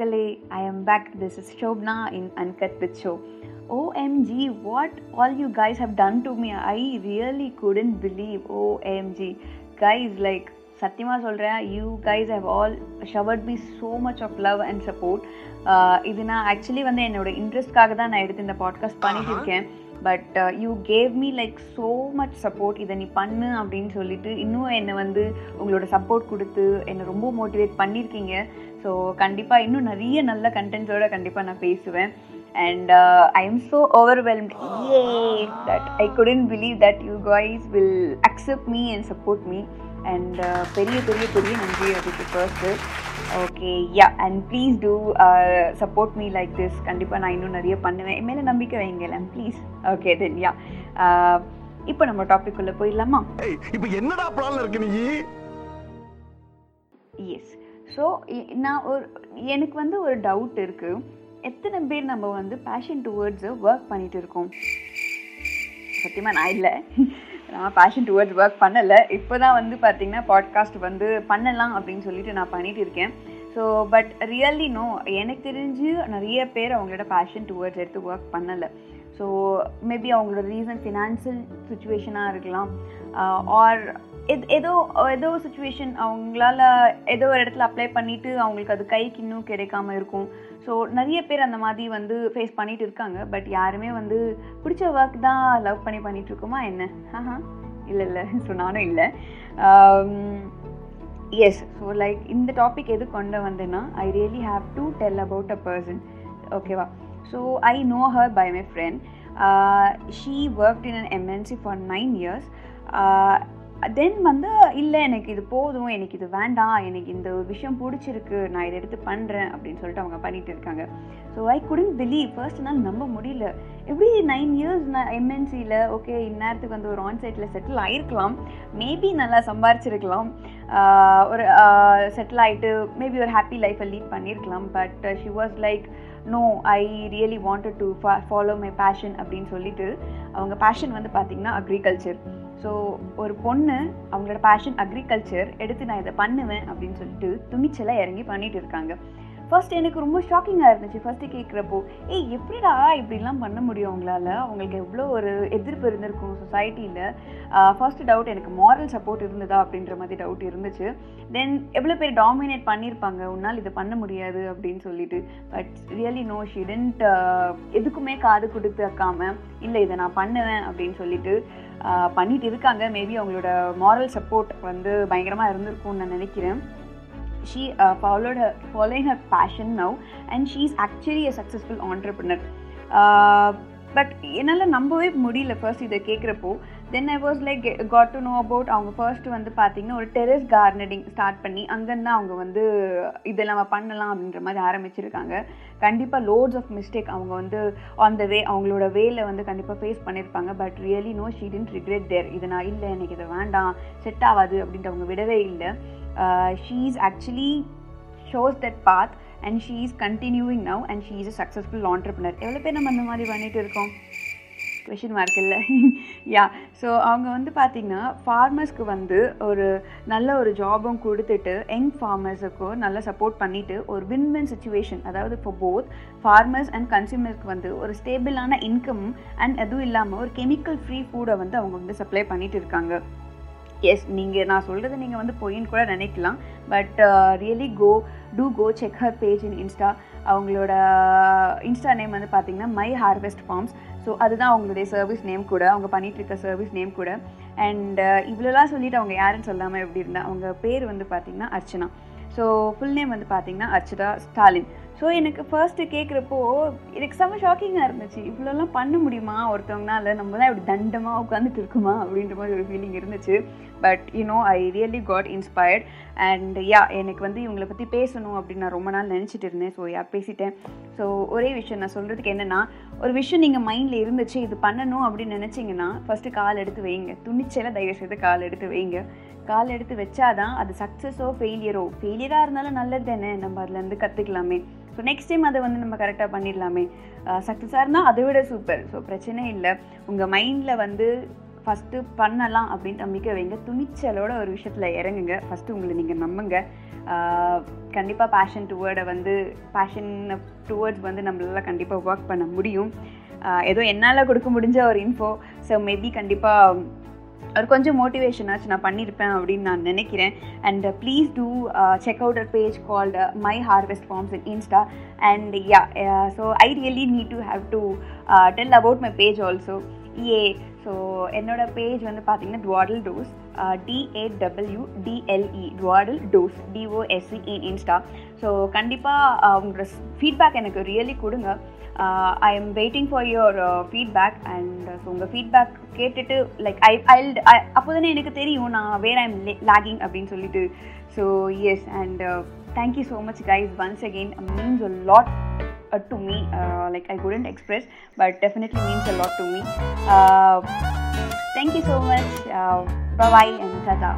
மக்களே I am back this is Shobna in uncut with Sho OMG, what all you guys have done to me. I really couldn't believe. OMG. Guys, like, சத்தியமாக சொல்கிறேன் you guys have all showered be so much of love and support இது நான் actually வந்து என்னோட இன்ட்ரெஸ்ட்காக தான் நான் எடுத்து இந்த பாட்காஸ்ட் பண்ணிட்டு இருக்கேன் but you gave me like so much support இதை நீ பண்ணு அப்படின்னு சொல்லிட்டு இன்னும் என்னை வந்து உங்களோட சப்போர்ட் கொடுத்து என்னை ரொம்ப மோட்டிவேட் பண்ணியிருக்கீங்க ஸோ கண்டிப்பாக இன்னும் நிறைய நல்ல கண்டென்ட்ஸோட கண்டிப்பாக நான் பேசுவேன். And I am so overwhelmed. Yay! That I couldn't believe that you guys will accept me and support me. And uh, பெரிய பெரிய பெரிய நன்றி அதுக்கு first okay yeah and please do support me like this கண்டிப்பாக நான் இன்னும் நிறைய பண்ணுவேன். என் மேலே நம்பிக்கை வைங்களேன் ப்ளீஸ் ஓகே தென் யா இப்போ நம்ம டாபிக் உள்ள போயிடலாமா? இப்ப என்னடா பிளான்ல இருக்கு நீ? எஸ் ஸோ நான் ஒரு எனக்கு வந்து ஒரு டவுட் இருக்குது எத்தனை பேர் நம்ம வந்து பேஷன் டுவர்ட்ஸை ஒர்க் பண்ணிட்டு இருக்கோம்? சத்தியமாக நான் இல்லை. நான் பேஷன் டுவர்ட்ஸ் ஒர்க் பண்ணலை. இப்போ தான் வந்து பார்த்திங்கன்னா பாட்காஸ்ட் வந்து பண்ணலாம் அப்படின்னு சொல்லிட்டு நான் பண்ணிட்டு இருக்கேன். ஸோ பட் ரியல்லி நோ எனக்கு தெரிஞ்சு நிறைய பேர் அவங்களோட பேஷன் டுவர்ட்ஸ் எடுத்து ஒர்க் பண்ணலை. ஸோ மேபி அவங்களோட ரீசன் ஃபினான்ஷியல் சுச்சுவேஷனாக இருக்கலாம். Uh, ஆர் எது ஏதோ ஏதோ சுச்சுவேஷன் அவங்களால ஏதோ ஒரு இடத்துல அப்ளை பண்ணிவிட்டு அவங்களுக்கு அது கைக்கு இன்னும் கிடைக்காம இருக்கும். ஸோ நிறைய பேர் அந்த மாதிரி வந்து ஃபேஸ் பண்ணிட்டு இருக்காங்க. பட் யாருமே வந்து பிடிச்ச ஒர்க் தான் லவ் பண்ணி பண்ணிட்டு என்ன? ஆஹா. இல்லை இல்லை. ஸோ நானும் இல்லை. எஸ் ஸோ லைக் இந்த டாபிக் எது கொண்டு வந்தேன்னா I really have to tell about a person ஓகேவா So I know her by my friend. Uh, she worked in an MNC for nine years. Uh, then வந்து இல்லை எனக்கு இது போதும் எனக்கு இது வேண்டாம் எனக்கு இந்த விஷயம் பிடிச்சிருக்கு நான் இதை எடுத்து பண்ணுறேன் அப்படின்னு சொல்லிட்டு அவங்க பண்ணிட்டு இருக்காங்க. So I couldn't believe first நாள் நம்ப முடியல. எப்படி நைன் இயர்ஸ் நான் எம்என்சியில் ஓகே இந்நேரத்துக்கு வந்து ஒரு ஆன்சைட்டில் செட்டில் ஆகிருக்கலாம் மேபி நல்லா சம்பாரிச்சிருக்கலாம். ஒரு செட்டில் ஆகிட்டு மேபி ஒரு ஹாப்பி லைஃப்பை லீட் பண்ணியிருக்கலாம் but she was like no I really wanted to follow my passion அப்படின்னு சொல்லிட்டு அவங்க பேஷன் வந்து பார்த்திங்கன்னா அக்ரிகல்ச்சர் ஸோ ஒரு பொண்ணு அவங்களோட பேஷன் அக்ரிகல்ச்சர் எடுத்து நான் இதை பண்ணுவேன் அப்படின்னு சொல்லிட்டு துணிச்சலாக இறங்கி பண்ணிட்டு இருக்காங்க. ஃபர்ஸ்ட் எனக்கு ரொம்ப ஷாக்கிங்காக இருந்துச்சு. ஃபஸ்ட்டு கேட்குறப்போ ஏய் எப்படிடா இப்படிலாம் பண்ண முடியும் அவங்களால அவங்களுக்கு எவ்வளோ ஒரு எதிர்ப்பு இருந்திருக்கும் சொசைட்டியில் ஃபர்ஸ்ட் டவுட் எனக்கு மாரல் சப்போர்ட் இருந்ததா? அப்படின்ற மாதிரி டவுட் இருந்துச்சு. தென் எவ்வளோ பேர் டாமினேட் பண்ணியிருப்பாங்க உன்னால் இதை பண்ண முடியாது அப்படின்னு சொல்லிட்டு. பட் ரியலி நோ ஷிடன்ட் எதுக்குமே காது கொடுத்து வைக்காம இல்லை இதை நான் பண்ணுவேன் அப்படின்னு சொல்லிட்டு பண்ணிட்டு இருக்காங்க. மேபி அவங்களோட மாரல் சப்போர்ட் வந்து பயங்கரமாக இருந்திருக்கும்னு நான் நினைக்கிறேன். She uh, followed her following her passion now and she's actually a successful entrepreneur but என்னால் நம்பவே முடியல ஃபர்ஸ்ட் இதை கேட்குறப்போ then I was like got to know about அவங்க ஃபர்ஸ்ட் வந்து பார்த்தீங்கன்னா ஒரு டெரஸ் கார்டனிங் ஸ்டார்ட் பண்ணி அங்கேருந்து அவங்க வந்து இதை நம்ம பண்ணலாம் அப்படின்ற மாதிரி ஆரம்பிச்சிருக்காங்க. கண்டிப்பாக லோட்ஸ் ஆஃப் மிஸ்டேக் அவங்க வந்து ஆன் த வே அவங்களோட வேல வந்து கண்டிப்பாக ஃபேஸ் பண்ணியிருப்பாங்க but really no she didn't regret there இது நான் இல்லை எனக்கு இதை வேண்டாம் செட் ஆகாது அப்படின்ட்டு அவங்க விடவே இல்லை. She is actually shows that path and she is continuing now and she is a successful entrepreneur எவ்வளோ பேர் நம்ம அந்த மாதிரி பண்ணிட்டு இருக்கோம்? கொஷின் மார்க் இல்லை. யா ஸோ அவங்க வந்து பார்த்திங்கன்னா ஃபார்மர்ஸ்க்கு வந்து ஒரு நல்ல ஒரு ஜாபும் கொடுத்துட்டு யங் ஃபார்மர்ஸுக்கும் நல்லா சப்போர்ட் பண்ணிவிட்டு ஒரு வின் வின் சுச்சுவேஷன் அதாவது இப்போ போத் ஃபார்மர்ஸ் அண்ட் கன்சியூமர்ஸ்க்கு வந்து ஒரு ஸ்டேபிளான இன்கம் அண்ட் அதுவும் இல்லாமல் ஒரு கெமிக்கல் ஃப்ரீ ஃபுட்டை வந்து அவங்க வந்து சப்ளை பண்ணிட்டு இருக்காங்க. எஸ் நீங்கள் நான் சொல்கிறது நீங்கள் வந்து பொய்ன்னு கூட நினைக்கலாம். But really go to go check her page in insta அவங்களோட uh, இன்ஸ்டா நேம் வந்து பார்த்தீங்கன்னா மை ஹார்வெஸ்ட் ஃபார்ம்ஸ் ஸோ அதுதான் அவங்களுடைய சர்வீஸ் நேம் கூட. அவங்க பண்ணிகிட்டு இருக்க சர்வீஸ் நேம் கூட அண்ட் uh, இவ்வளோலாம் சொல்லிவிட்டு அவங்க யாருன்னு சொல்லாமல் எப்படி இருந்தால் அவங்க பேர் வந்து பார்த்திங்கன்னா அர்ச்சனா. ஸோ ஃபுல் நேம் வந்து பார்த்தீங்கன்னா அர்ச்சிதா ஸ்டாலின். ஸோ எனக்கு ஃபர்ஸ்ட்டு கேட்குறப்போ எனக்கு செம்ம ஷாக்கிங்காக இருந்துச்சு. இவ்வளோலாம் பண்ண முடியுமா ஒருத்தவங்கனால? நம்ம தான் இப்படி தண்டமாக உட்காந்துட்டு இருக்குமா அப்படின்ற மாதிரி ஒரு ஃபீலிங் இருந்துச்சு. But you know I really got inspired and yeah எனக்கு வந்து இவங்களை பற்றி பேசணும் அப்படின்னு நான் ரொம்ப நாள் நினச்சிட்டு இருந்தேன். ஸோ யா பேசிட்டேன். ஸோ ஒரே விஷயம் நான் சொல்கிறதுக்கு என்னென்னா ஒரு விஷயம் நீங்கள் மைண்டில் இருந்துச்சு இது பண்ணணும் அப்படின்னு நினச்சிங்கன்னா ஃபஸ்ட்டு கால் எடுத்து வைங்க. துணிச்சலை தயவு செய்து கால் எடுத்து வைங்க. கால் எடுத்து வச்சாதான் அது சக்ஸஸோ ஃபெயிலியரோ ஃபெயிலியராக இருந்தாலும் நல்லது தானே? நம்ம அதுலேருந்து கற்றுக்கலாமே ஸோ நெக்ஸ்ட் டைம் அதை வந்து நம்ம கரெக்டாக பண்ணிடலாமே. சக்ஸஸாக இருந்தால் அதை விட சூப்பர் ஸோ பிரச்சனை இல்லை. உங்கள் மைண்டில் வந்து ஃபஸ்ட்டு பண்ணலாம் அப்படின்னு நம்பிக்கை வைங்க. துணிச்சலோட ஒரு விஷயத்தில் இறங்குங்க. ஃபஸ்ட்டு உங்களை நீங்கள் நம்புங்க. கண்டிப்பாக பேஷன் டுவேர்டை வந்து பேஷன் டுவேர்ட்ஸ் வந்து நம்மளால் கண்டிப்பாக ஒர்க் பண்ண முடியும். ஏதோ என்னால் கொடுக்க முடிஞ்ச ஒரு இன்ஃபோ ஸோ மேபி கண்டிப்பாக ஒரு கொஞ்சம் மோட்டிவேஷனாச்சு நான் பண்ணியிருப்பேன் அப்படின்னு நான் நினைக்கிறேன். And please do check out a page called my harvest farms in insta and yeah so I really need to have to tell about my page also uh so என்னோட பேஜ் வந்து பார்த்தீங்கன்னா dawdle dose D A W D L E dawdle dose D O S C in insta so கண்டிப்பாக உங்களோட feedback எனக்கு really கொடுங்க. I am waiting for your feedback and so உங்கள் feedback கேட்டுட்டு லைக் ஐ ஐ அப்போ தானே எனக்கு தெரியும் நான் வேர் ஐ எம் லேகிங் அப்படின்னு சொல்லிட்டு. So yes and thank you so much guys once again means a lot uh, to me. Uh, like i couldn't express but definitely means a lot to so much பவாய் and சதா